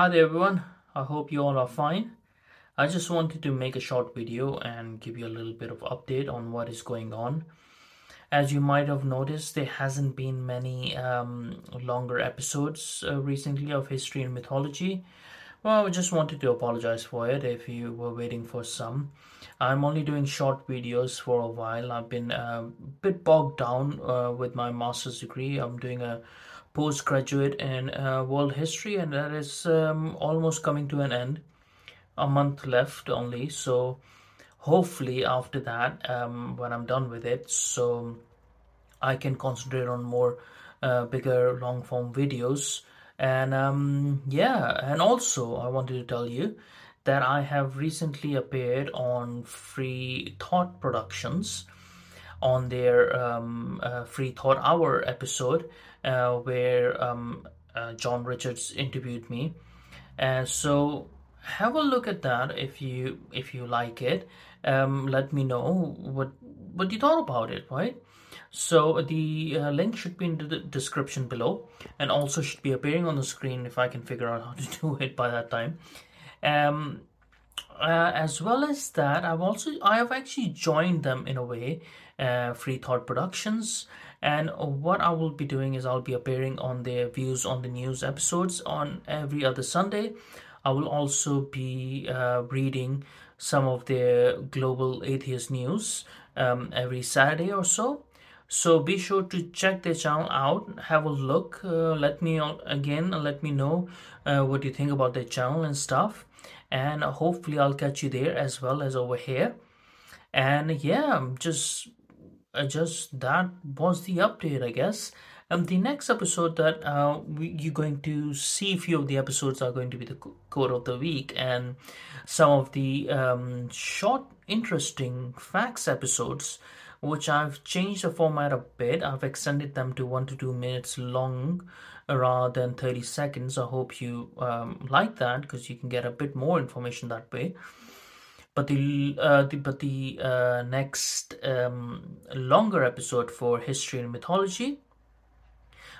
Hi there everyone, I hope you all are fine. I just wanted to make a short video and give you a little bit of update on what is going on. As you might have noticed, there hasn't been many um, longer episodes uh, recently of history and mythology. Well, I just wanted to apologize for it if you were waiting for some. I'm only doing short videos for a while. I've been uh, a bit bogged down uh, with my master's degree. I'm doing a postgraduate in uh, world history, and that is um, almost coming to an end. A month left only, so hopefully after that, um, when I'm done with it, so I can concentrate on more uh, bigger long form videos. And um, yeah, and also I wanted to tell you that I have recently appeared on Free Thought Productions on their um, uh, Free Thought Hour episode, uh, where um, uh, John Richards interviewed me. And so have a look at that if you if you like it. Um, let me know what what you thought about it, right? So the uh, link should be in the description below, and also should be appearing on the screen if I can figure out how to do it by that time. Um, uh, as well as that, I've also I have actually joined them in a way, uh, Free Thought Productions. And what I will be doing is I'll be appearing on their views on the news episodes on every other Sunday. I will also be uh, reading some of their global atheist news um, every Saturday or so. So be sure to check their channel out, have a look. Uh, let me again let me know uh, what you think about their channel and stuff and hopefully I'll catch you there as well as over here. And yeah, just uh, just that was the update, I guess. And the next episode that uh, we, you're going to see, a few of the episodes are going to be the quote of the week, and some of the um, short, interesting facts episodes, which I've changed the format a bit. I've extended them to one to two minutes long rather than 30 seconds. I hope you um, like that because you can get a bit more information that way. But the, uh, the but the uh, next um, longer episode for history and mythology,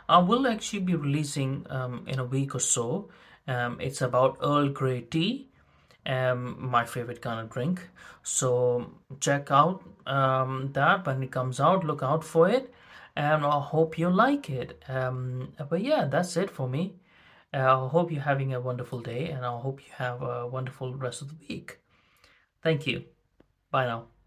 I will actually be releasing um, in a week or so. Um, it's about Earl Grey tea, um, my favorite kind of drink. So check out um, that when it comes out. Look out for it and I hope you like it. Um, but yeah, that's it for me. Uh, I hope you're having a wonderful day and I hope you have a wonderful rest of the week. Thank you. Bye now.